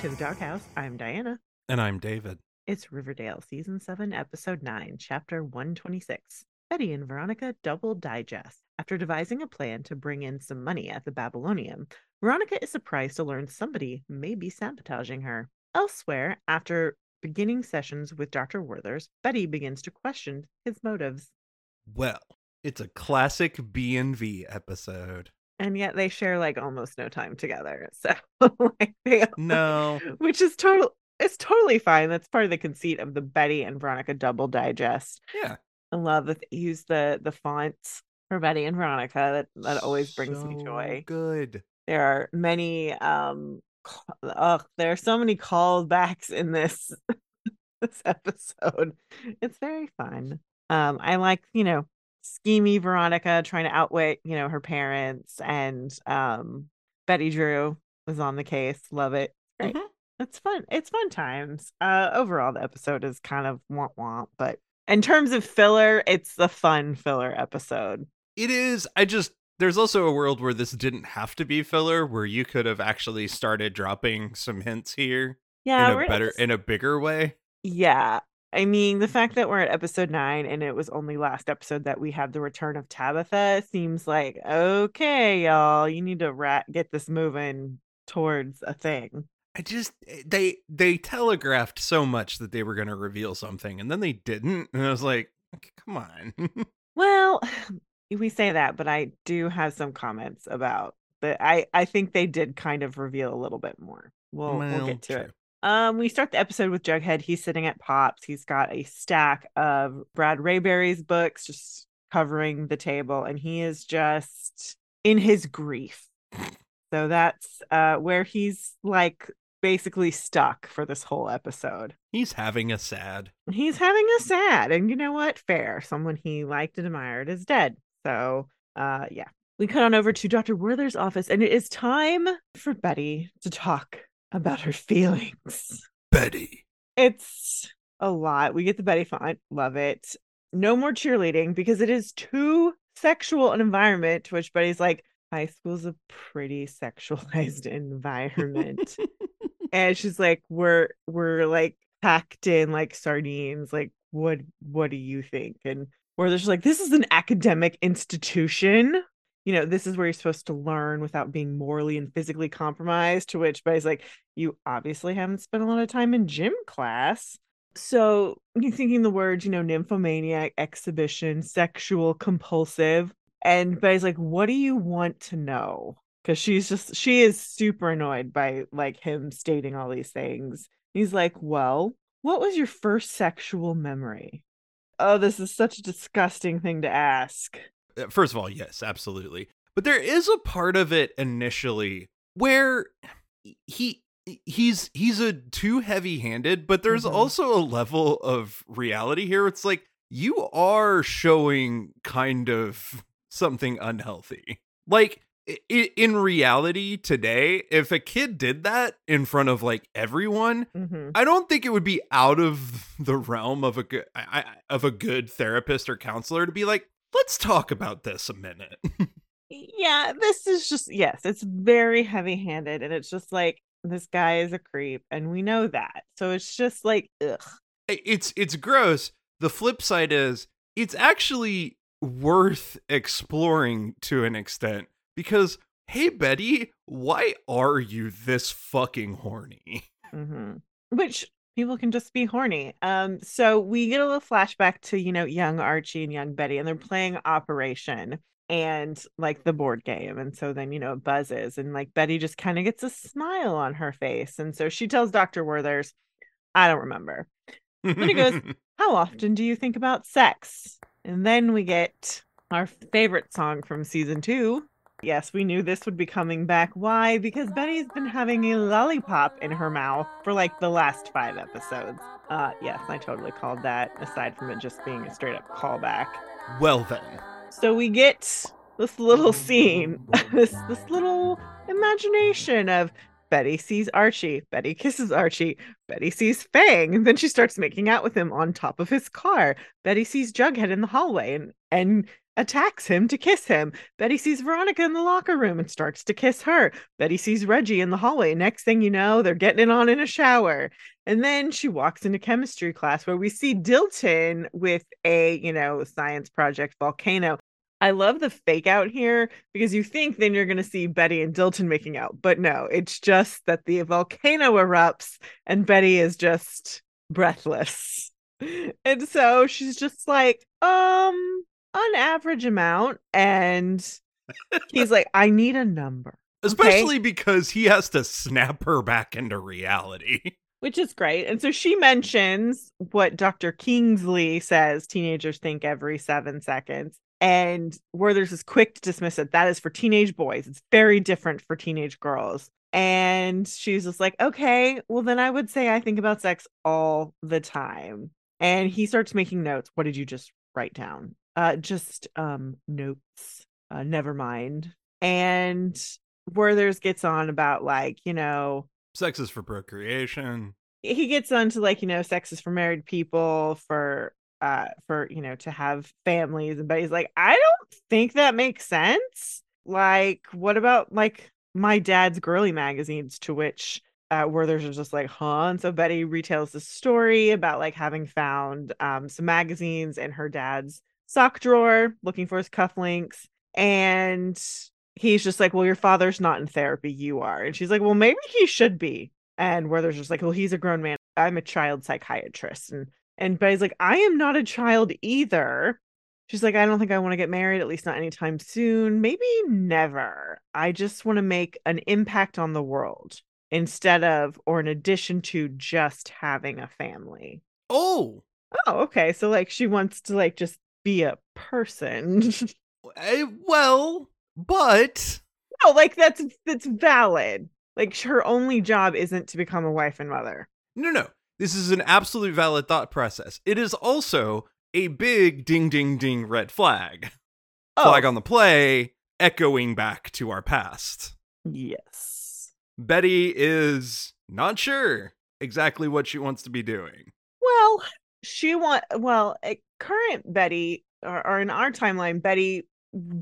To the Doghouse. I'm Diana. And I'm David. It's Riverdale, Season 7, Episode 9, Chapter 126. Betty and Veronica double digest. After devising a plan to bring in some money at the Babylonium, Veronica is surprised to learn somebody may be sabotaging her. Elsewhere, after beginning sessions with Dr. Werther's, Betty begins to question his motives. Well, it's a classic B and V episode. And yet they share like almost no time together. So like they No. which is total it's totally fine. That's part of the conceit of the Betty and Veronica double digest. Yeah. I love that they use the the fonts for Betty and Veronica. That that always brings me joy. Good. There are many um Oh, there are so many callbacks in this this episode. It's very fun. Um I like, you know, schemy Veronica trying to outwit, you know, her parents and um Betty Drew was on the case. Love it. Mhm. It's fun. It's fun times. Uh overall the episode is kind of womp womp, but in terms of filler, it's a fun filler episode. It is. I just there's also a world where this didn't have to be filler, where you could have actually started dropping some hints here Yeah, in a better epis- in a bigger way. Yeah. I mean, the fact that we're at episode nine and it was only last episode that we had the return of Tabitha seems like, okay, y'all, you need to rat get this moving towards a thing. I just eh, they they telegraphed so much that they were going to reveal something, and then they didn't, and I was like, come on. Well, we say that, but I do have some comments about that. I, I think they did kind of reveal a little bit more. We'll, we'll Well, get to it. Um, we start the episode with Jughead. He's sitting at Pops. He's got a stack of Brad Rayberry's books just covering the table, and he is just in his grief. So that's uh where he's like basically stuck for this whole episode. He's having a sad. He's having a sad, and you know what? Fair. Someone he liked and admired is dead. So uh yeah. We cut on over to Dr. Werther's office, and it is time for Betty to talk about her feelings. Betty. It's a lot. We get the Betty font. Love it. No more cheerleading because it is too sexual an environment. To which Betty's like, high school's a pretty sexualized environment. and she's like, We're we're like packed in like sardines. Like, what what do you think? And where there's like, this is an academic institution. You know, this is where you're supposed to learn without being morally and physically compromised. To which Betty's like, you obviously haven't spent a lot of time in gym class. So you're thinking the words, you know, nymphomaniac, exhibition, sexual, compulsive. And Betty's like, what do you want to know? Because she's just, she is super annoyed by like him stating all these things. He's like, well, what was your first sexual memory? Oh, this is such a disgusting thing to ask. Uh, First of all, yes, absolutely. But there is a part of it initially where he he's he's a too heavy-handed, but there's Mhm. also a level of reality here. It's like you are showing kind of something unhealthy. Like in reality today, if a kid did that in front of like everyone, hmm I don't think it would be out of the realm of a good of a good therapist or counselor to be like, let's talk about this a minute. Yeah, this is just, yes, it's very heavy handed. And it's just like, this guy is a creep. And we know that. So it's just like, ugh. it's it's gross. The flip side is it's actually worth exploring to an extent because hey Betty, why are you this fucking horny? hmm Which people can just be horny. Um, so we get a little flashback to, you know, young Archie and young Betty, and they're playing Operation and like the board game. And so then, you know, it buzzes, and like Betty just kind of gets a smile on her face. And so she tells Dr. Werther's, I don't remember. And he goes, How often do you think about sex? And then we get our favorite song from season two. Yes, we knew this would be coming back. Why? Because Betty's been having a lollipop in her mouth for like the last five episodes. Uh, yes, I totally called that, aside from it just being a straight up callback. well then. So we get this little scene, this this little imagination of Betty sees Archie. Betty kisses Archie. Betty sees Fang. And then she starts making out with him on top of his car. Betty sees Jughead in the hallway and, and attacks him to kiss him. Betty sees Veronica in the locker room and starts to kiss her. Betty sees Reggie in the hallway. Next thing you know, they're getting it on in a shower. And then she walks into chemistry class where we see Dilton with a, you know, science project volcano. I love the fake out here because you think then you're going to see Betty and Dilton making out, but no, it's just that the volcano erupts and Betty is just breathless. And so she's just like, um, an average amount. And he's like, I need a number. Especially okay? because he has to snap her back into reality. Which is great. And so she mentions what Dr. Kinsey says teenagers think every seven seconds. And where is quick to dismiss it, that is for teenage boys. It's very different for teenage girls. And she's just like, okay, well, then I would say I think about sex all the time. And he starts making notes. What did you just write down? Uh, just um notes. Uh, never mind. And Werther's gets on about like, you know, sex is for procreation. He gets on to like, you know, sex is for married people, for uh for you know to have families and but he's like i don't think that makes sense. Like what about like my dad's girly magazines to which uh Werther's just like huh and so betty retells the story about like having found um some magazines in her dad's sock drawer looking for his cufflinks and he's just like well your father's not in therapy you are. And she's like well maybe he should be. And Werther's just like well he's a grown man i'm a child psychiatrist. And and Betty's like, I am not a child either. She's like, I don't think I want to get married, at least not anytime soon. Maybe never. I just want to make an impact on the world instead of or in addition to just having a family. Oh. Oh, okay. So like she wants to like just be a person. Eh, well, but no, like that's that's valid. Like her only job isn't to become a wife and mother. No, no. This is an absolute valid thought process. It is also a big ding ding ding red flag. Oh. Flag on the play, echoing back to our past. Yes. Betty is not sure exactly what she wants to be doing. Well, she want well, current Betty or, or in our timeline, Betty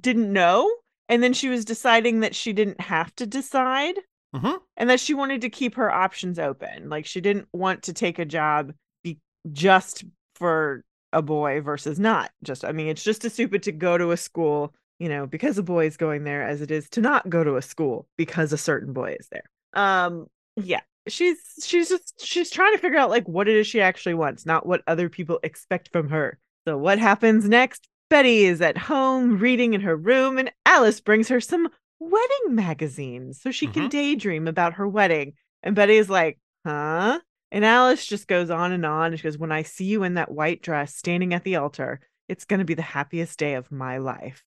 didn't know, and then she was deciding that she didn't have to decide. Mm-hmm. And that she wanted to keep her options open. Like she didn't want to take a job be- just for a boy versus not. Just, I mean, it's just as stupid to go to a school, you know, because a boy is going there as it is to not go to a school because a certain boy is there. Um, yeah, she's she's just she's trying to figure out like what it is she actually wants, not what other people expect from her. So what happens next? Betty is at home reading in her room, and Alice brings her some wedding magazines so she mm-hmm. can daydream about her wedding. And Betty's like, huh? And Alice just goes on and on. And she goes, When I see you in that white dress standing at the altar, it's going to be the happiest day of my life.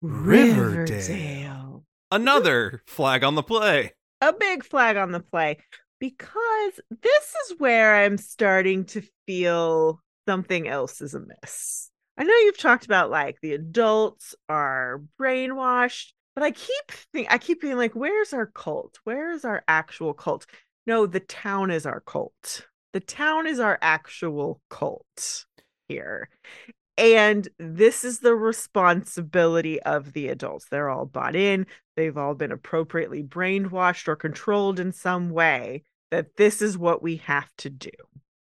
Riverdale. Riverdale. Another flag on the play. A big flag on the play. Because this is where I'm starting to feel something else is amiss. I know you've talked about like the adults are brainwashed, but I keep think I keep being like, where's our cult? Where is our actual cult? No, the town is our cult. The town is our actual cult here. And this is the responsibility of the adults. They're all bought in, they've all been appropriately brainwashed or controlled in some way that this is what we have to do.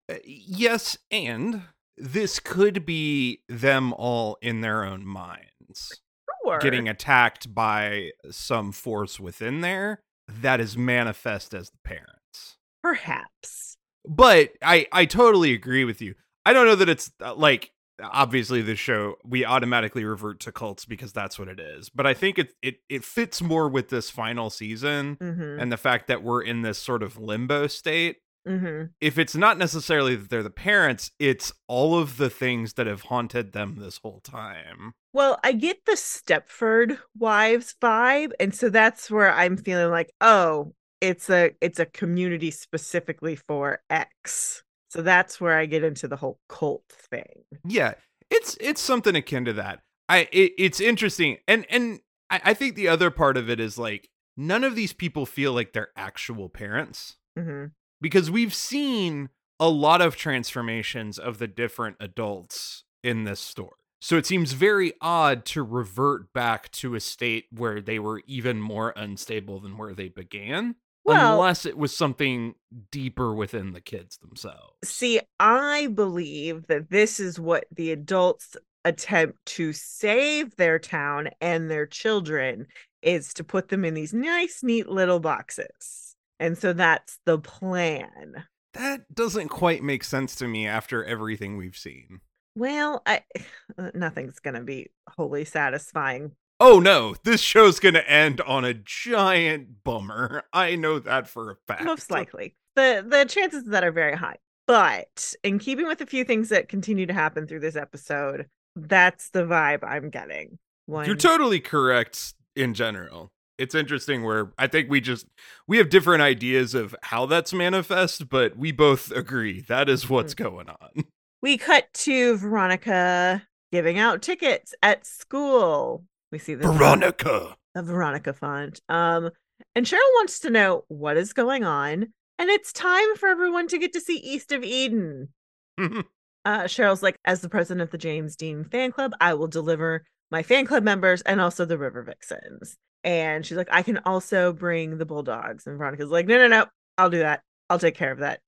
Uh, yes, and this could be them all in their own minds sure. getting attacked by some force within there that is manifest as the parents. Perhaps. But I I totally agree with you. I don't know that it's uh, like obviously the show we automatically revert to cults because that's what it is but i think it it, it fits more with this final season mm-hmm. and the fact that we're in this sort of limbo state mm-hmm. if it's not necessarily that they're the parents it's all of the things that have haunted them this whole time well, I get the Stepford wives vibe, and so that's where I'm feeling like, oh, it's a it's a community specifically for X. So that's where I get into the whole cult thing. Yeah, it's it's something akin to that. I it, it's interesting, and and I, I think the other part of it is like none of these people feel like they're actual parents hmm because we've seen a lot of transformations of the different adults in this story. So it seems very odd to revert back to a state where they were even more unstable than where they began. Well- unless it was something deeper within the kids themselves. See, I believe that this is what the adults attempt to save their town and their children is to put them in these nice, neat little boxes. And so that's the plan. That doesn't quite make sense to me after everything we've seen. Well, I uh, nothing's gonna be wholly satisfying. Oh no, this show's gonna end on a giant bummer. I know that for a fact. Most likely. The the chances of that are very high. But in keeping with a few things that continue to happen through this episode, that's the vibe I'm getting. One, You're totally correct in general. It's interesting where I think we just we have different ideas of how that's manifest, but we both agree that is what's Mm-hmm. going on. we cut to Veronica giving out tickets at school. We see this Veronica. The Veronica font. Um, and Cheryl wants to know what is going on, and it's time for everyone to get to see East of Eden. Uh, Cheryl's like, as the president of the James Dean fan club, I will deliver my fan club members and also the River Vixens. And she's like, I can also bring the Bulldogs. And Veronica's like, no, no, no, I'll do that. I'll take care of that.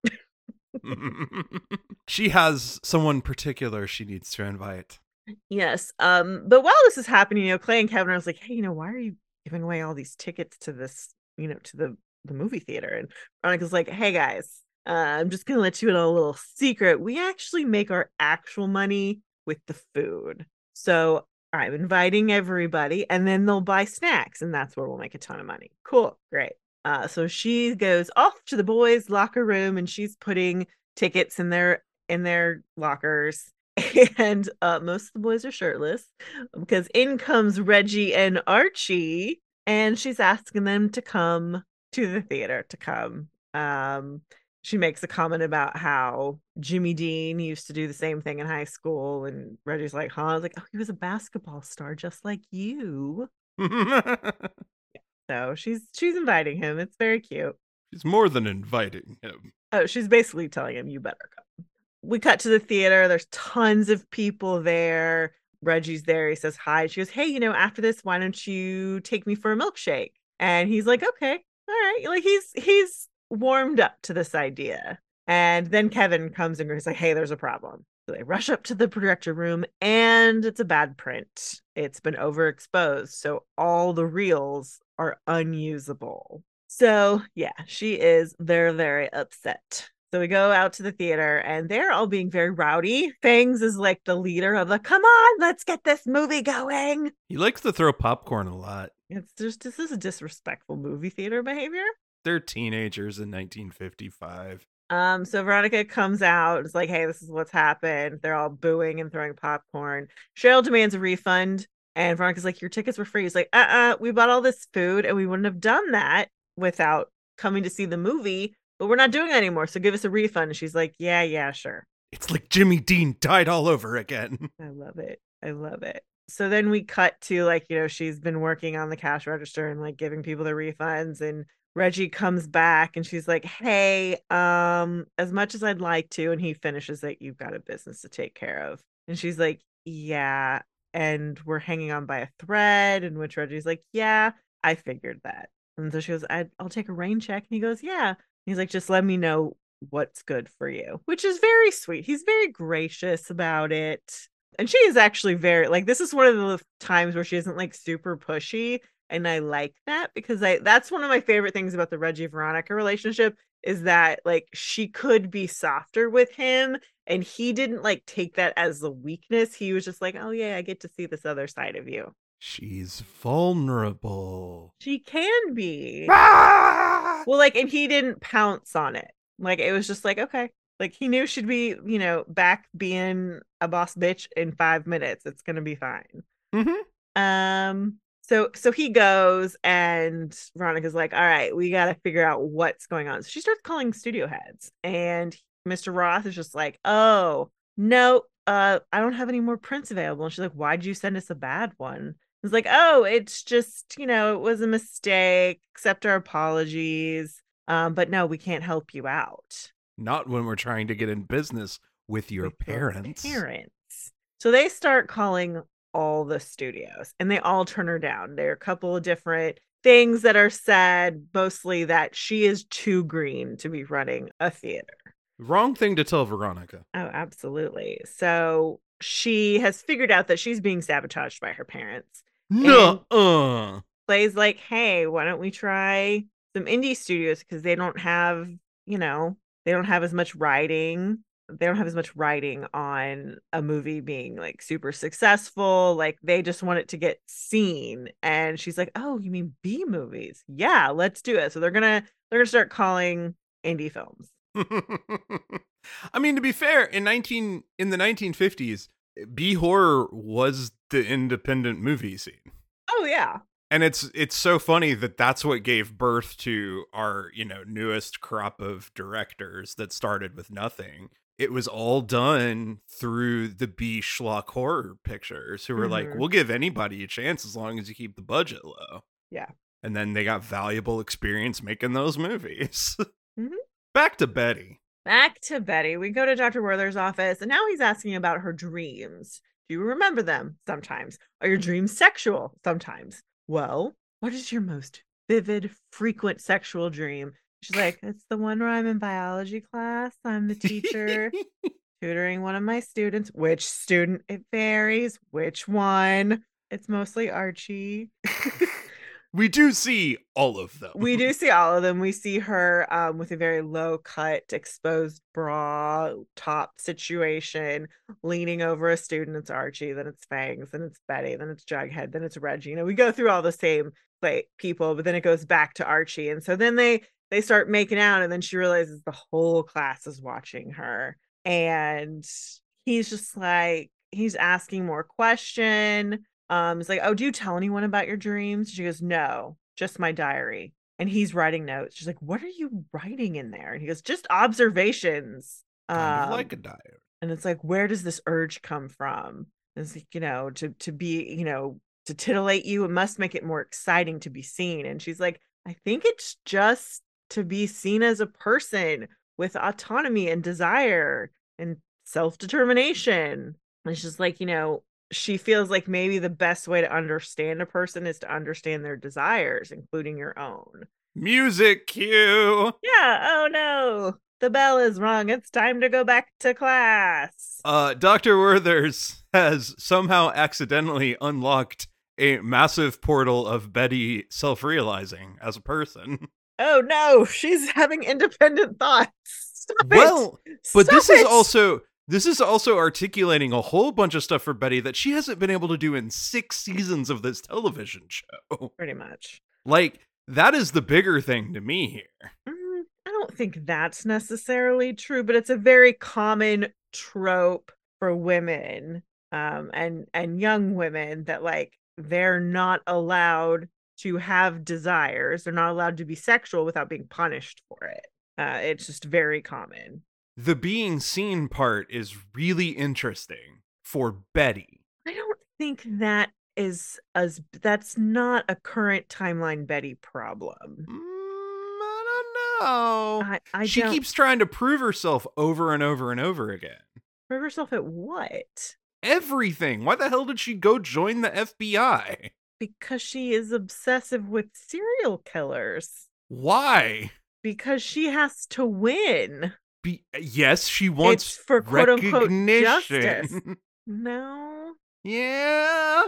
she has someone particular she needs to invite. yes. Um, but while this is happening, you know, Clay and Kevin are like, hey, you know, why are you giving away all these tickets to this, you know, to the the movie theater? And Veronica's like, hey guys, uh, I'm just gonna let you in on a little secret. We actually make our actual money with the food. So I'm inviting everybody, and then they'll buy snacks, and that's where we'll make a ton of money. Cool, great. Uh, so she goes off to the boys' locker room, and she's putting tickets in their in their lockers. And uh, most of the boys are shirtless because in comes Reggie and Archie, and she's asking them to come to the theater to come. Um, she makes a comment about how Jimmy Dean used to do the same thing in high school, and Reggie's like, "Huh?" I was like, "Oh, he was a basketball star just like you." So she's she's inviting him. It's very cute. She's more than inviting him. Oh, she's basically telling him, "You better come." We cut to the theater. There's tons of people there. Reggie's there. He says hi. She goes, "Hey, you know, after this, why don't you take me for a milkshake?" And he's like, "Okay, all right." Like he's he's warmed up to this idea. And then Kevin comes and he's like, "Hey, there's a problem." So they rush up to the projector room, and it's a bad print. It's been overexposed, so all the reels are unusable. So yeah, she is very very upset. So we go out to the theater and they're all being very rowdy. Fangs is like the leader of the come on, let's get this movie going. He likes to throw popcorn a lot. It's just this is a disrespectful movie theater behavior. They're teenagers in 1955. Um, so Veronica comes out, it's like, hey, this is what's happened. They're all booing and throwing popcorn. Cheryl demands a refund, and Veronica's like, Your tickets were free. He's like, uh-uh, we bought all this food and we wouldn't have done that without coming to see the movie, but we're not doing it anymore. So give us a refund. And she's like, Yeah, yeah, sure. It's like Jimmy Dean died all over again. I love it. I love it. So then we cut to like, you know, she's been working on the cash register and like giving people the refunds and Reggie comes back and she's like, "Hey, um as much as I'd like to." And he finishes that you've got a business to take care of. And she's like, "Yeah." And we're hanging on by a thread in which Reggie's like, "Yeah, I figured that." And so she goes, I, "I'll take a rain check." And he goes, "Yeah." He's like, "Just let me know what's good for you," which is very sweet. He's very gracious about it. And she is actually very like this is one of the times where she isn't like super pushy and I like that because I that's one of my favorite things about the Reggie Veronica relationship is that like she could be softer with him and he didn't like take that as a weakness. He was just like, "Oh yeah, I get to see this other side of you." She's vulnerable. She can be. Ah! Well, like and he didn't pounce on it. Like it was just like, "Okay." Like he knew she'd be, you know, back being a boss bitch in 5 minutes. It's going to be fine. Mhm. Um so so he goes and Veronica's like, all right, we gotta figure out what's going on. So she starts calling studio heads, and Mr. Roth is just like, oh no, uh, I don't have any more prints available. And she's like, why'd you send us a bad one? It's like, oh, it's just, you know, it was a mistake. Accept our apologies. Um, but no, we can't help you out. Not when we're trying to get in business with your With parents. Parents. So they start calling all the studios and they all turn her down. There are a couple of different things that are said, mostly that she is too green to be running a theater. Wrong thing to tell Veronica. Oh, absolutely. So she has figured out that she's being sabotaged by her parents. No. Uh. Clay's like, hey, why don't we try some indie studios because they don't have, you know, they don't have as much writing. They don't have as much writing on a movie being like super successful. Like they just want it to get seen. And she's like, "Oh, you mean B movies? Yeah, let's do it." So they're gonna they're gonna start calling indie films. I mean, to be fair, in nineteen in the nineteen fifties, B horror was the independent movie scene. Oh yeah, and it's it's so funny that that's what gave birth to our you know newest crop of directors that started with nothing it was all done through the b schlock horror pictures who were like Mhm. we'll give anybody a chance as long as you keep the budget low Yeah. and then they got valuable experience making those movies Mhm. back to betty Back to Betty. We go to Dr. Werther's office, and now he's asking about her dreams. Do you remember them? Sometimes. Are your dreams sexual? Sometimes. Well, what is your most vivid, frequent sexual dream? She's like, It's the one where I'm in biology class. I'm the teacher tutoring one of my students. Which student? It varies. Which one? It's mostly Archie. we do see all of them we do see all of them. We see her um, with a very low cut, exposed bra top situation, leaning over a student. It's Archie, then it's Fangs, then it's Betty, then it's Jughead, then it's Reggie. You know, we go through all the same like people, but then it goes back to Archie, and so then they they start making out, and then she realizes the whole class is watching her, and he's just like he's asking more question. Um, it's like, oh, do you tell anyone about your dreams? She goes, no, just my diary. And he's writing notes. She's like, what are you writing in there? And he goes, just observations. kind Um, like a diary and it's like, where does this urge come from? And it's like, you know, to to be, you know, to titillate you, it must make it more exciting to be seen. And she's like, I think it's just to be seen as a person with autonomy and desire and self-determination. And she's like, you know, she feels like maybe the best way to understand a person is to understand their desires, including your own. music cue Yeah, oh no. The bell is rung. It's time to go back to class. Uh, Dr. Werthers has somehow accidentally unlocked a massive portal of Betty self realizing as a person. Oh no, she's having independent thoughts. Stop it. Well, but this Stop is it. also this is also articulating a whole bunch of stuff for Betty that she hasn't been able to do in six seasons of this television show. pretty much. Like, that is the bigger thing to me here. Mm, I don't think that's necessarily true, but it's a very common trope for women um and and young women that like they're not allowed to have desires. They're not allowed to be sexual without being punished for it. Uh it's just very common. The being seen part is really interesting for Betty. I don't think that is as that's not a current timeline Betty problem. Mm, I don't know. I, I she don't keeps trying to prove herself over and over and over again. prove herself at what? Everything. Why the hell did she go join the FBI? Because she is obsessive with serial killers. Why? Because she has to win. Be- uh, yes, she wants it's for quote unquote justice. No. yeah.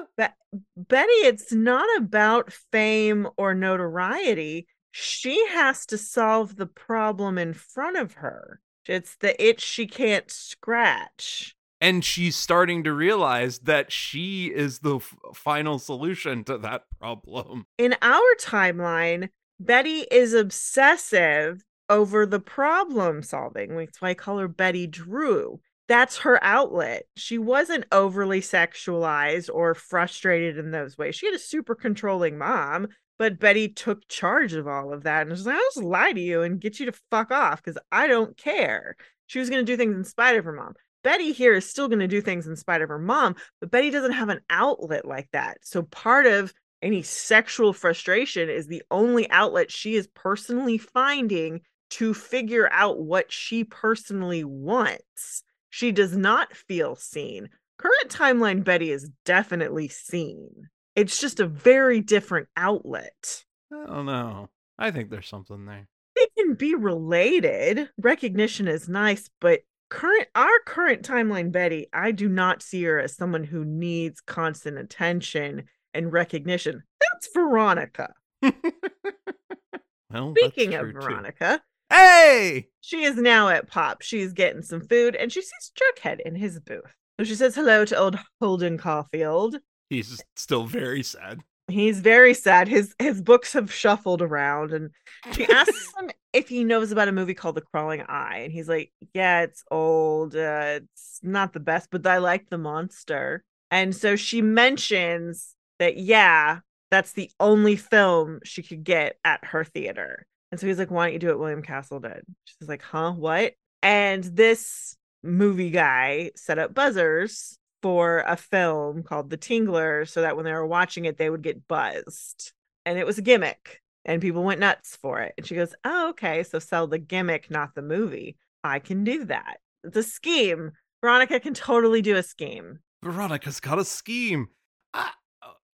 Betty, it's not about fame or notoriety. She has to solve the problem in front of her. It's the itch she can't scratch. And she's starting to realize that she is the f- final solution to that problem. In our timeline, Betty is obsessive over the problem solving. That's why I call her Betty Drew. That's her outlet. She wasn't overly sexualized or frustrated in those ways. She had a super controlling mom, but Betty took charge of all of that and was like, I'll just lie to you and get you to fuck off because I don't care. She was going to do things in spite of her mom. Betty here is still going to do things in spite of her mom, but Betty doesn't have an outlet like that. So part of any sexual frustration is the only outlet she is personally finding to figure out what she personally wants. She does not feel seen. Current timeline Betty is definitely seen. It's just a very different outlet. Oh, I don't know. I think there's something there. They can be related. Recognition is nice, but current our current timeline Betty, I do not see her as someone who needs constant attention and recognition. That's Veronica. well, Speaking of Veronica, too. hey, she is now at Pop. She's getting some food and she sees Jughead in his booth. So she says hello to old Holden Caulfield. He's still very sad. He's very sad. His his books have shuffled around, and she asks him if he knows about a movie called The Crawling Eye, and he's like, "Yeah, it's old. Uh, it's not the best, but I like the monster." And so she mentions that, yeah, that's the only film she could get at her theater. And so he's like, "Why don't you do what William Castle did?" She's like, "Huh? What?" And this movie guy set up buzzers for a film called The Tingler so that when they were watching it, they would get buzzed. And it was a gimmick and people went nuts for it. And she goes, Oh, okay. So sell the gimmick, not the movie. I can do that. It's a scheme. Veronica can totally do a scheme. Veronica's got a scheme. Uh,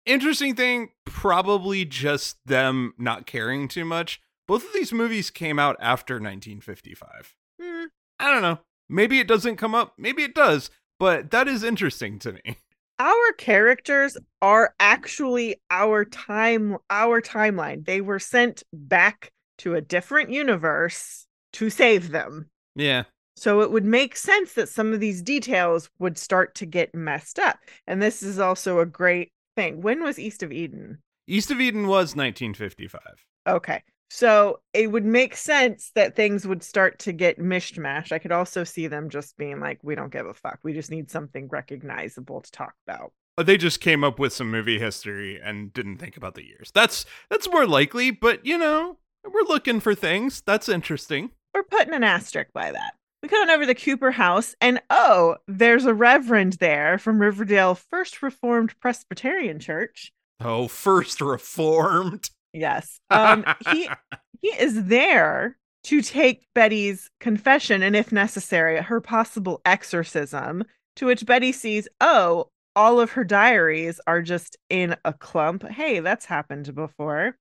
interesting thing, probably just them not caring too much. Both of these movies came out after 1955. Hmm. I don't know. Maybe it doesn't come up. Maybe it does but that is interesting to me. Our characters are actually our time our timeline. They were sent back to a different universe to save them. Yeah. So it would make sense that some of these details would start to get messed up. And this is also a great thing. When was East of Eden? East of Eden was 1955. Okay. So it would make sense that things would start to get mishmash. I could also see them just being like, we don't give a fuck. We just need something recognizable to talk about. Uh, they just came up with some movie history and didn't think about the years. That's that's more likely, but you know, we're looking for things. That's interesting. We're putting an asterisk by that. We cut on over the Cooper house, and oh, there's a reverend there from Riverdale First Reformed Presbyterian Church. Oh, First Reformed. Yes. Um, he he is there to take Betty's confession and, if necessary, her possible exorcism. To which Betty sees, oh, all of her diaries are just in a clump. Hey, that's happened before.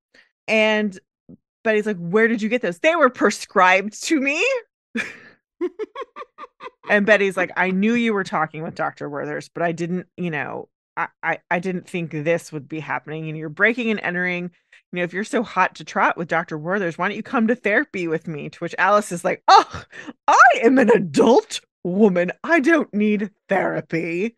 And Betty's like, where did you get those? They were prescribed to me. and Betty's like, I knew you were talking with Dr. Werthers, but I didn't, you know, I, I, I didn't think this would be happening. And you're breaking and entering you know, if you're so hot to trot with Dr. Werthers, why don't you come to therapy with me? To which Alice is like, oh, I am an adult woman. I don't need therapy.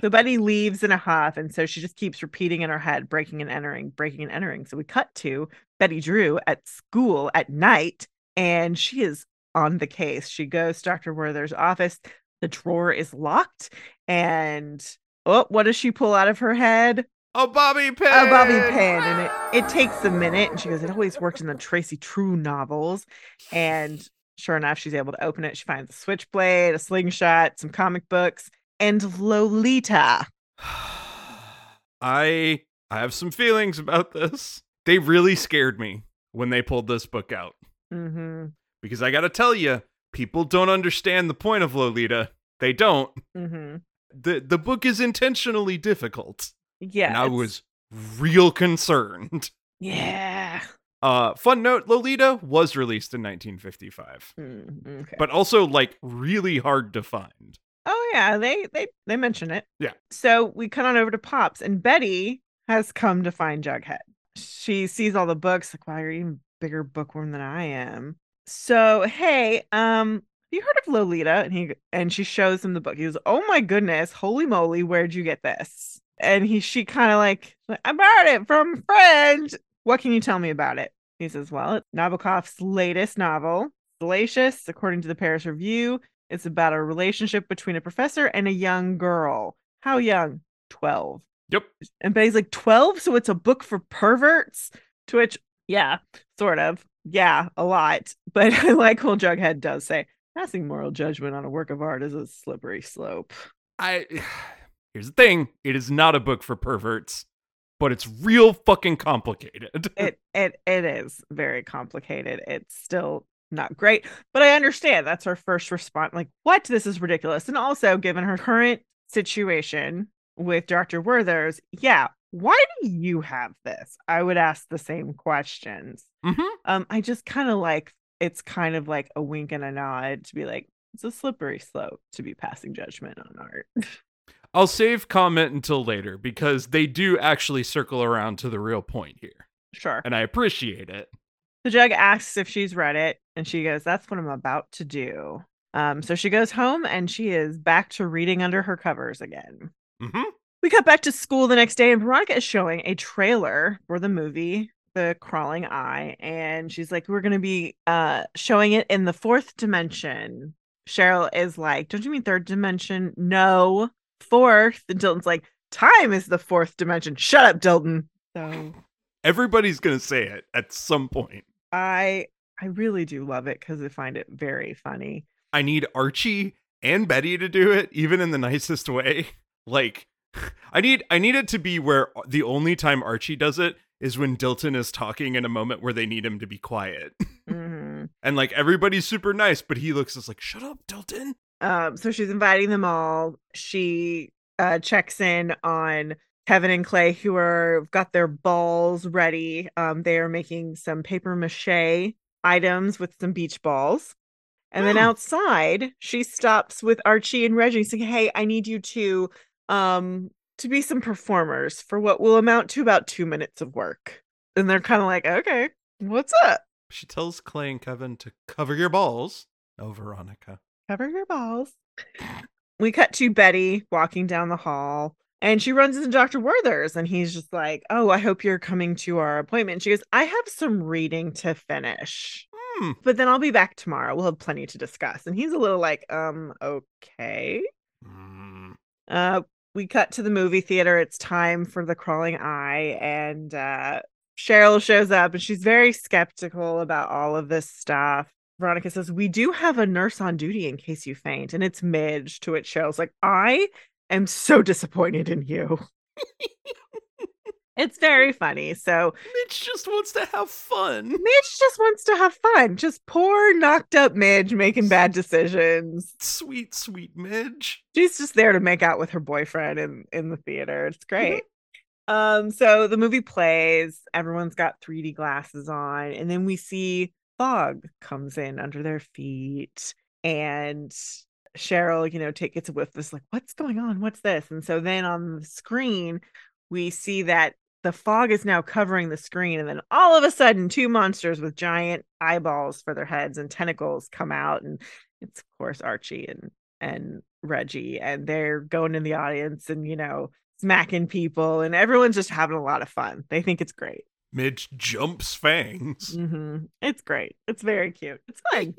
so Betty leaves in a huff. And so she just keeps repeating in her head, breaking and entering, breaking and entering. So we cut to Betty Drew at school at night, and she is on the case. She goes to Dr. Werther's office. The drawer is locked. And oh, what does she pull out of her head? A bobby pin. A bobby pin. And it, it takes a minute. And she goes, It always worked in the Tracy True novels. And sure enough, she's able to open it. She finds a switchblade, a slingshot, some comic books, and Lolita. I I have some feelings about this. They really scared me when they pulled this book out. Mm-hmm. Because I got to tell you, people don't understand the point of Lolita. They don't. Mm-hmm. the The book is intentionally difficult. Yeah. And I was real concerned. Yeah. Uh, fun note: Lolita was released in 1955, mm, okay. but also like really hard to find. Oh yeah, they they they mention it. Yeah. So we cut on over to Pops, and Betty has come to find Jughead. She sees all the books. Like, wow, you're even bigger bookworm than I am. So hey, um, you heard of Lolita? And he and she shows him the book. He goes, Oh my goodness, holy moly, where'd you get this? And he she kind of like I borrowed it from a friend. What can you tell me about it? He says, Well, it's Nabokov's latest novel, Salacious, according to the Paris Review. It's about a relationship between a professor and a young girl. How young? 12. Yep. And Betty's like, 12? So it's a book for perverts? To which, yeah, sort of. Yeah, a lot. But I like what Jughead does say. Passing moral judgment on a work of art is a slippery slope. I here's the thing: it is not a book for perverts, but it's real fucking complicated. It it it is very complicated. It's still not great, but I understand that's her first response. Like, what? This is ridiculous. And also, given her current situation with Dr. Werther's, yeah, why do you have this? I would ask the same questions. Mhm. Um, I just kind of like it's kind of like a wink and a nod to be like, it's a slippery slope to be passing judgment on art. I'll save comment until later because they do actually circle around to the real point here, sure. and I appreciate it. The jug asks if she's read it, and she goes, That's what I'm about to do. Um, so she goes home and she is back to reading under her covers again. hmm We cut back to school the next day, and Veronica is showing a trailer for the movie, The Crawling Eye. And she's like, We're going to be uh, showing it in the fourth dimension. Cheryl is like, Don't you mean third dimension? No, fourth. And Dilton's like, Time is the fourth dimension. Shut up, Dilton. So Everybody's gonna say it at some point. I I really do love it because I find it very funny. I need Archie and Betty to do it, even in the nicest way. Like, I need I need it to be where the only time Archie does it is when Dilton is talking in a moment where they need him to be quiet. hmm and like everybody's super nice, but he looks just like, shut up, Dilton. Um, so she's inviting them all. She uh checks in on Kevin and Clay, who are got their balls ready. Um, they are making some paper mache items with some beach balls. And then Hmm. outside, she stops with Archie and Reggie, saying, "Hey, I need you to um to be some performers for what will amount to about two minutes of work." And they're kind of like, "Okay, what's up? She tells Clay and Kevin to cover your balls. Oh, Veronica. Cover your balls." we cut to Betty walking down the hall. And she runs into Dr. Werther's and he's just like, Oh, I hope you're coming to our appointment. She goes, I have some reading to finish, Hmm. but then I'll be back tomorrow. We'll have plenty to discuss. And he's a little like, Um, okay. Hmm. Uh, we cut to the movie theater. It's time for the crawling eye, and uh, Cheryl shows up, and she's very skeptical about all of this stuff. Veronica says, "We do have a nurse on duty in case you faint," and it's Midge. To which Cheryl's like, "I am so disappointed in you." it's very funny. So Midge just wants to have fun. Midge just wants to have fun. Just poor knocked up Midge making bad decisions. Sweet, sweet Midge. she's just there to make out with her boyfriend in in the theater. It's great. Um, so the movie plays, everyone's got 3D glasses on, and then we see fog comes in under their feet, and Cheryl, you know, take gets a whiff this like, what's going on? What's this? And so then on the screen, we see that the fog is now covering the screen, and then all of a sudden, two monsters with giant eyeballs for their heads and tentacles come out, and it's of course Archie and and Reggie, and they're going in the audience and you know smacking people, and everyone's just having a lot of fun. They think it's great. Midge jumps fangs. hmm It's great. It's very cute. It's fun.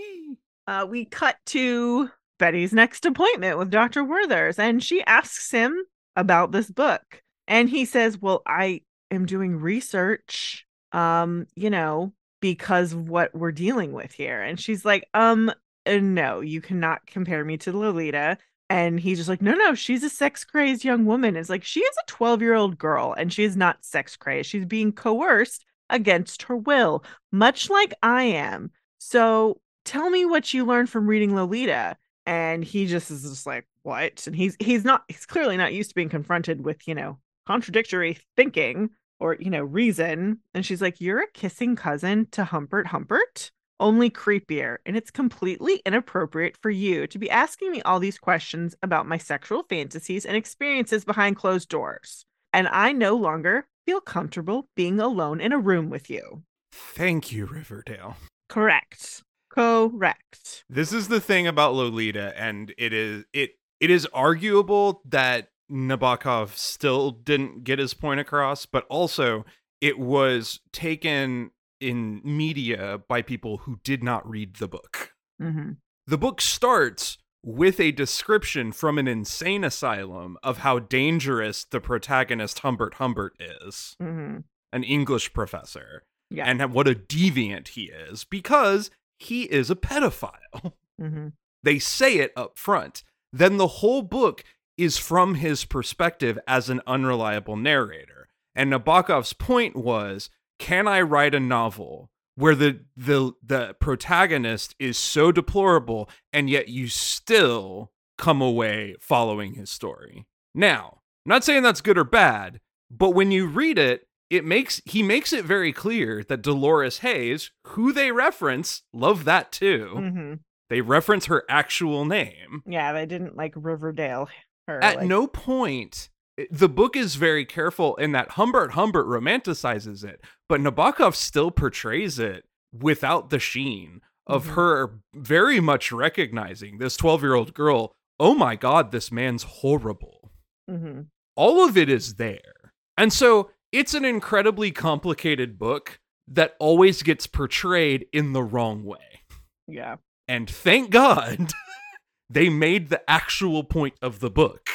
Uh, we cut to Betty's next appointment with Dr. Werther's, and she asks him about this book. And he says, Well, I am doing research, um, you know, because of what we're dealing with here. And she's like, Um, uh, no, you cannot compare me to Lolita. And he's just like, No, no, she's a sex crazed young woman. It's like, she is a 12 year old girl and she is not sex crazed. She's being coerced against her will, much like I am. So tell me what you learned from reading Lolita. And he just is just like, what? And he's he's not he's clearly not used to being confronted with, you know, contradictory thinking or, you know, reason. And she's like, You're a kissing cousin to Humbert Humbert? Only creepier. And it's completely inappropriate for you to be asking me all these questions about my sexual fantasies and experiences behind closed doors. And I no longer feel comfortable being alone in a room with you. Thank you, Riverdale. Correct. Correct. This is the thing about Lolita, and it is it it is arguable that Nabokov still didn't get his point across, but also it was taken in media by people who did not read the book. hmm The book starts with a description from an insane asylum of how dangerous the protagonist Humbert Humbert is, hmm an English professor, Yeah. and what a deviant he is because he is a pedophile. Mm-hmm. They say it up front. Then the whole book is from his perspective as an unreliable narrator. And Nabokov's point was, can I write a novel where the the the protagonist is so deplorable and yet you still come away following his story? Now, I'm not saying that's good or bad, but when you read it, it makes he makes it very clear that Dolores Haze, who they reference, love that too. Mm-hmm. They reference her actual name. Yeah, they didn't like Riverdale her. At like- no point the book is very careful in that Humbert Humbert romanticizes it, but Nabokov still portrays it without the sheen of Mhm. her very much recognizing this 12-year-old girl, oh my god, this man's horrible. Mhm. All of it is there. And so it's an incredibly complicated book that always gets portrayed in the wrong way. Yeah. And thank God they made the actual point of the book.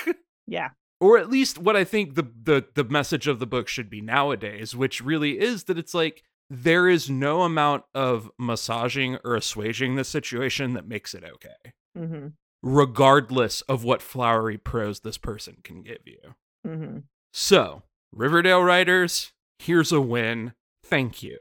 Yeah. Or at least what I think the, the the message of the book should be nowadays, which really is that it's like there is no amount of massaging or assuaging the situation that makes it okay, Mm-hmm. regardless of what flowery prose this person can give you. Mm-hmm. So, Riverdale writers, here's a win. Thank you.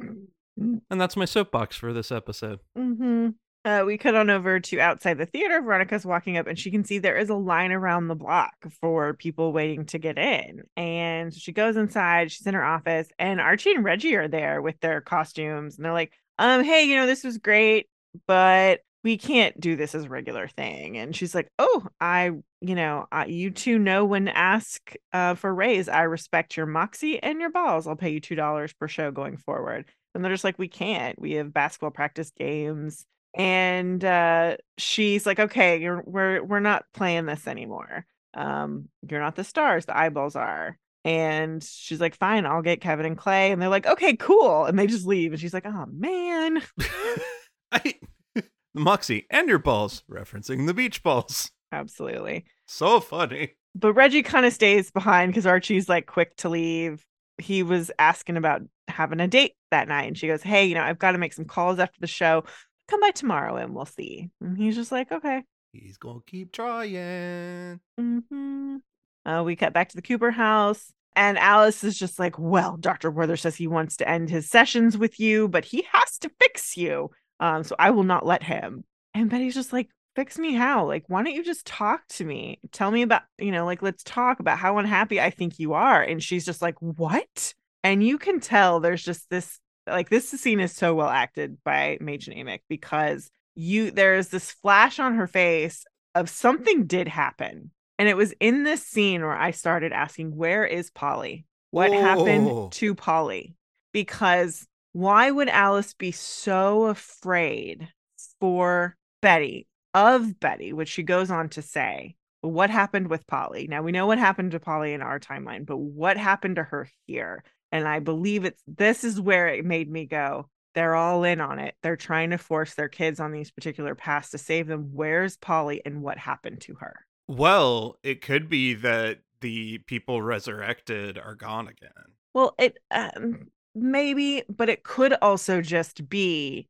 and that's my soapbox for this episode. Mm-hmm. Uh, we cut on over to outside the theater. Veronica's walking up and she can see there is a line around the block for people waiting to get in. And she goes inside, she's in her office, and Archie and Reggie are there with their costumes. And they're like, um, hey, you know, this was great, but we can't do this as a regular thing. And she's like, oh, I, you know, I, you two know when to ask uh, for raise. I respect your moxie and your balls. I'll pay you $2 per show going forward. And they're just like, we can't. We have basketball practice games and uh she's like okay you're we're we're not playing this anymore. Um you're not the stars the eyeballs are. And she's like fine i'll get kevin and clay. And they're like okay cool. And they just leave. And she's like oh man. I, Moxie and your balls, referencing the beach balls. absolutely. So funny. but reggie kind of stays behind because archie's like quick to leave. He was asking about having a date that night and she goes hey you know i've got to make some calls after the show come by tomorrow and we'll see and he's just like okay He's gonna keep trying. hmm Uh, we cut back to the Cooper house, and Alice is just like, "Well, Doctor Werther says he wants to end his sessions with you, but he has to fix you. Um, so I will not let him." And Betty's just like, "Fix me how? Like, why don't you just talk to me? Tell me about, you know, like let's talk about how unhappy I think you are." And she's just like, "What?" And you can tell there's just this, like, this scene is so well acted by Mädchen Amick because you there's this flash on her face of something did happen. And it was in this scene where I started asking, where is Polly? What Oh. happened to Polly? Because why would Alice be so afraid for Betty, of Betty, which she goes on to say, what happened with Polly? Now we know what happened to Polly in our timeline, but what happened to her here? And I believe it's this is where it made me go, they're all in on it. They're trying to force their kids on these particular paths to save them. Where's Polly and what happened to her? Well, it could be that the people resurrected are gone again. Well, it um, maybe, but it could also just be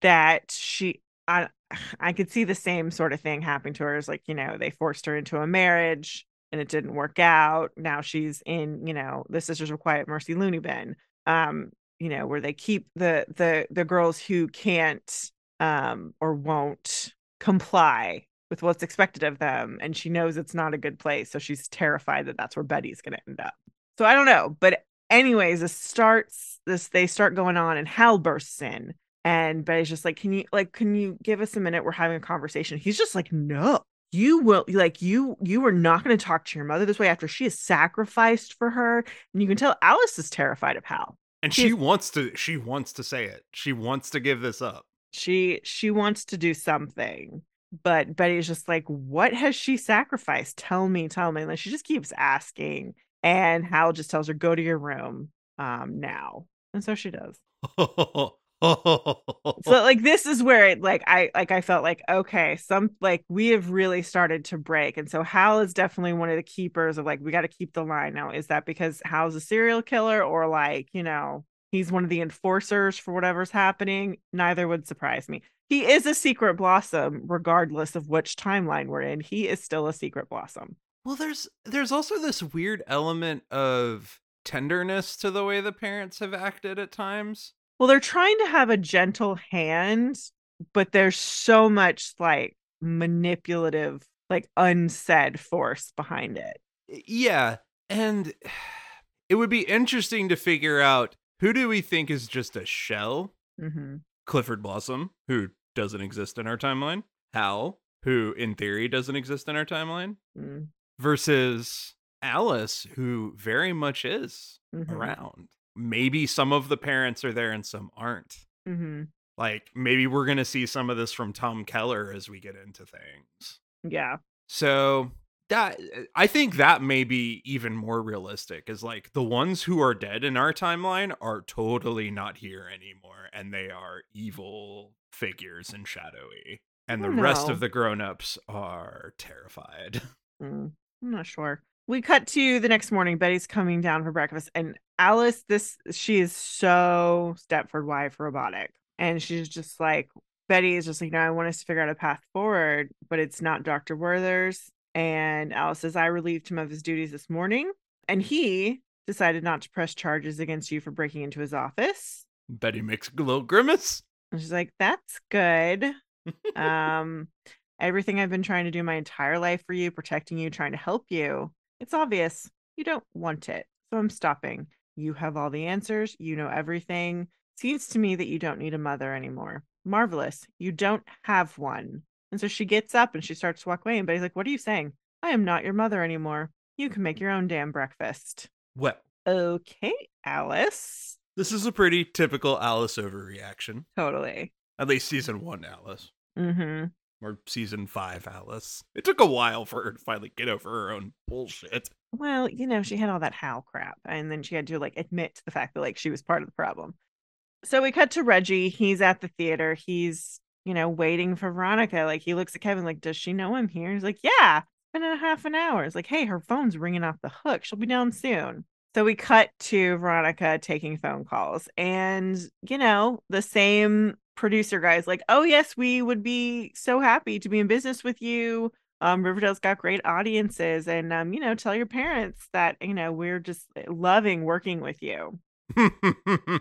that she. I I could see the same sort of thing happening to her. As like you know, they forced her into a marriage and it didn't work out. Now she's in you know the Sisters of Quiet Mercy loony bin. Um, you know where they keep the the the girls who can't um or won't comply with what's expected of them and she knows it's not a good place so she's terrified that that's where betty's going to end up so i don't know but anyways this starts this they start going on and hal bursts in and betty's just like can you like can you give us a minute we're having a conversation he's just like no you will like you you are not going to talk to your mother this way after she is sacrificed for her and you can tell alice is terrified of hal. And She she wants to she wants to say it. She wants to give this up. she she wants to do something but betty's just like what has she sacrificed? Tell me tell me. And then she just keeps asking and hal just tells her go to your room um now. And so she does so like this is where it like i like i felt like okay some like we have really started to break and so hal is definitely one of the keepers of like we got to keep the line now is that because hal's a serial killer or like you know he's one of the enforcers for whatever's happening neither would surprise me he is a secret blossom, regardless of which timeline we're in. He is still a secret blossom. Well, there's there's also this weird element of tenderness to the way the parents have acted at times. Well, they're trying to have a gentle hand, but there's so much like manipulative, like unsaid force behind it. Yeah. And it would be interesting to figure out who do we think is just a shell? Mm-hmm. Clifford Blossom, who doesn't exist in our timeline. Hal, who in theory doesn't exist in our timeline. Mm. Versus Alice, who very much is Mhm. around. Maybe some of the parents are there and some aren't. Mm-hmm. Like maybe we're going to see some of this from Tom Keller as we get into things. Yeah. So that I think that may be even more realistic is like the ones who are dead in our timeline are totally not here anymore and they are evil figures and shadowy. And the don't rest of the grown-ups are terrified. Mm, I'm not sure. We cut to the next morning. Betty's coming down for breakfast, and Alice, this she is so Stepford wife robotic, and she's just like Betty is just like, no, I want us to figure out a path forward, but it's not Doctor Werther's. And Alice says, I relieved him of his duties this morning, and he decided not to press charges against you for breaking into his office. Betty makes a little grimace. And she's like, that's good. um, everything I've been trying to do my entire life for you, protecting you, trying to help you. It's obvious you don't want it. So I'm stopping. You have all the answers. You know everything. Seems to me that you don't need a mother anymore. Marvelous. You don't have one. And so she gets up and she starts to walk away. And Betty's like, What are you saying? I am not your mother anymore. You can make your own damn breakfast. Well, Okay, Alice. this is a pretty typical Alice overreaction. Totally. At least season 1 Alice. Mm-hmm. Or season five Alice. It took a while for her to finally get over her own bullshit. Well, you know, she had all that Hal crap, and then she had to like admit to the fact that like she was part of the problem. So we cut to Reggie. He's at the theater. He's, you know, waiting for Veronica. Like he looks at Kevin, like, does she know I'm here? He's like, Yeah, been a half an hour. It's like, hey, her phone's ringing off the hook. She'll be down soon. So we cut to Veronica taking phone calls, and you know, the same producer guy's like, Oh, yes, we would be so happy to be in business with you. Um riverdale's got great audiences and um you know tell your parents that you know we're just loving working with you.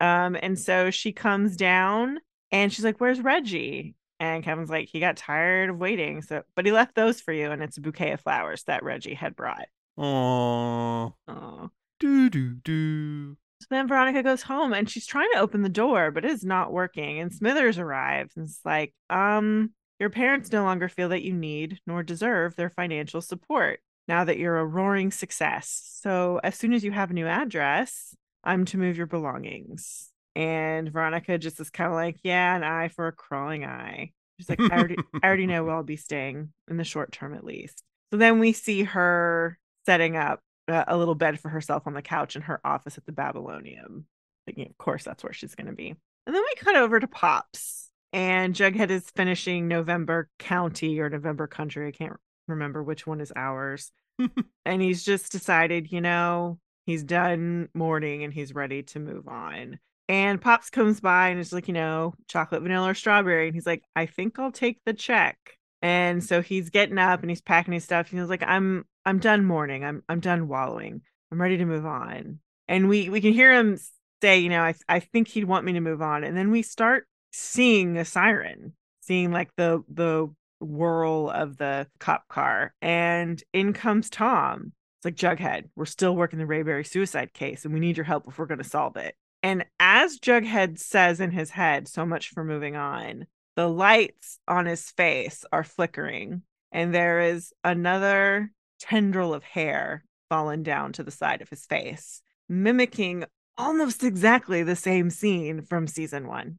Um and so she comes down and she's like where's reggie? And kevin's like he got tired of waiting so but he left those for you and it's a bouquet of flowers that reggie had brought. Aww. oh Do do do. So then veronica goes home and she's trying to open the door but it's not working and smithers arrives and it's like um your parents no longer feel that you need nor deserve their financial support now that you're a roaring success. So as soon as you have a new address, I'm to move your belongings. And Veronica just is kind of like, yeah, an eye for a crawling eye. She's like, I already, I already know where I'll be staying in the short term at least. So then we see her setting up a, a little bed for herself on the couch in her office at the Babylonium. Thinking, of course, that's where she's going to be. And then we cut over to Pops, and Jughead is finishing November County or November Country. I can't remember which one is ours. and he's just decided, you know, he's done mourning and he's ready to move on. And Pops comes by and is like, you know, chocolate, vanilla, or strawberry. And he's like, I think I'll take the check. And mm. so he's getting up and he's packing his stuff. And he's like, I'm I'm done mourning. I'm I'm done wallowing. I'm ready to move on. And we we can hear him say, you know, I I think he'd want me to move on. And then we start seeing a siren, seeing like the the whirl of the cop car. And in comes Tom. It's like Jughead, we're still working the Rayberry suicide case and we need your help if we're going to solve it. And as Jughead says in his head, so much for moving on, the lights on his face are flickering and there is another tendril of hair fallen down to the side of his face, mimicking almost exactly the same scene from season one.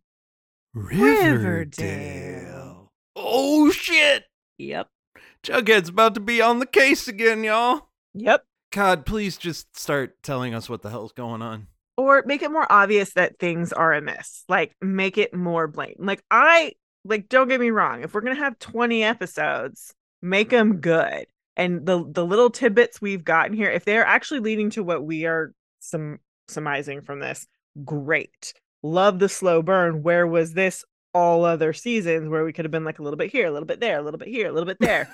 Riverdale. Oh shit! Yep. Jughead's about to be on the case again, y'all. Yep. God, please just start telling us what the hell's going on. Or make it more obvious that things are amiss. Like make it more blatant. Like I like don't get me wrong, if we're going to have 20 episodes, make them good. And the the little tidbits we've gotten here, if they're actually leading to what we are some surmising from this, great. Love the slow burn. Where was this all other seasons where we could have been like a little bit here, a little bit there, a little bit here, a little bit there.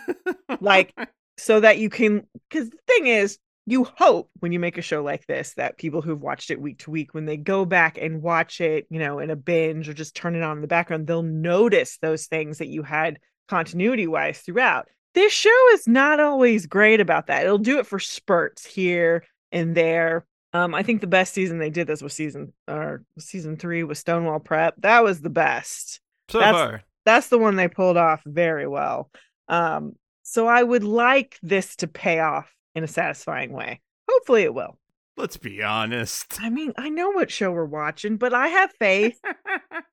like so that you can because the thing is you hope when you make a show like this that people who've watched it week to week when they go back and watch it you know in a binge or just turn it on in the background they'll notice those things that you had continuity wise throughout this show is not always great about that it'll do it for spurts here and there um i think the best season they did this was season or season three with stonewall prep that was the best so that's, far that's the one they pulled off very well um so I would like this to pay off in a satisfying way. Hopefully it will. Let's be honest. I mean, I know what show we're watching, but I have faith.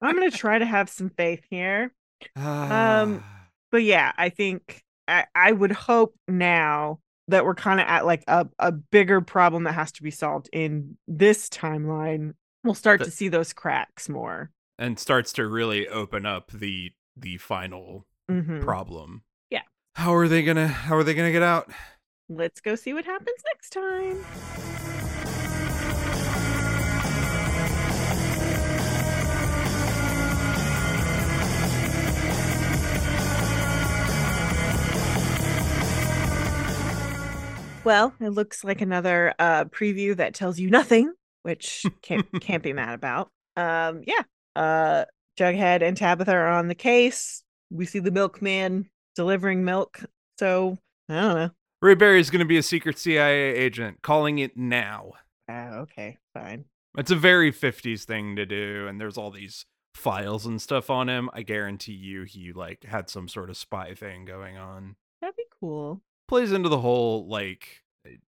I'm going to try to have some faith here. um but yeah, I think I, I would hope now that we're kind of at like a, a bigger problem that has to be solved in this timeline. We'll start the, to see those cracks more. And starts to really open up the the final mm-hmm. problem. Yeah how are they gonna how are they gonna get out? Let's go see what happens next time. Well, it looks like another uh, preview that tells you nothing, which can't can't be mad about. Um, yeah. Uh, Jughead and Tabitha are on the case. We see the milkman delivering milk. So I don't know. Ray Barry is going to be a secret CIA agent, calling it now. Ah, okay, fine. It's a very 50s thing to do, and there's all these files and stuff on him. I guarantee you he like had some sort of spy thing going on. That'd be cool. Plays into the whole like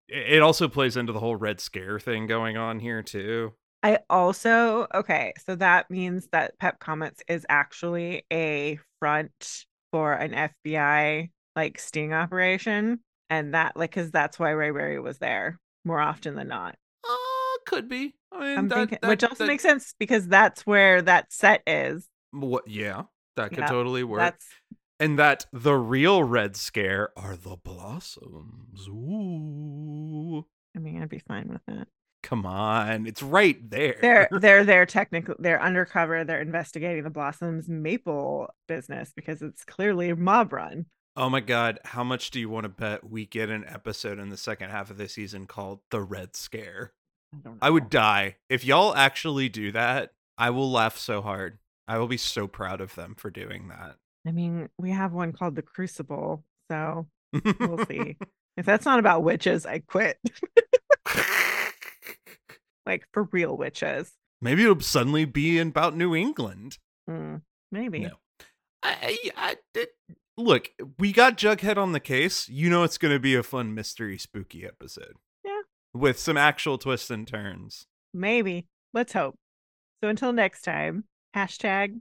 it also plays into the whole red scare thing going on here too. I also okay, so that means that Pep Comics is actually a front for an FBI like sting operation, and that like because that's why Ray Barry was there more often than not. Uh, could be. I mean, I'm that, thinking, that, which also that, makes sense because that's where that set is. What? Yeah, that could Yeah, totally work. That's And that the real Red Scare are the blossoms. Ooh, I mean, I'd be fine with that. come on, it's right there. They're they're they're technically they're undercover. They're investigating the Blossoms Maple business because it's clearly mob run. Oh my god, how much do you want to bet we get an episode in the second half of the season called The Red Scare? I don't know. I would die. If y'all actually do that, I will laugh so hard. I will be so proud of them for doing that. I mean, we have one called the Crucible, so we'll see. if that's not about witches, I quit. like for real witches. Maybe it'll suddenly be about New England. Mm, maybe. No. I, I, it, look, we got Jughead on the case. You know it's going to be a fun mystery spooky episode. Yeah. With some actual twists and turns. Maybe. Let's hope. So until next time, hashtag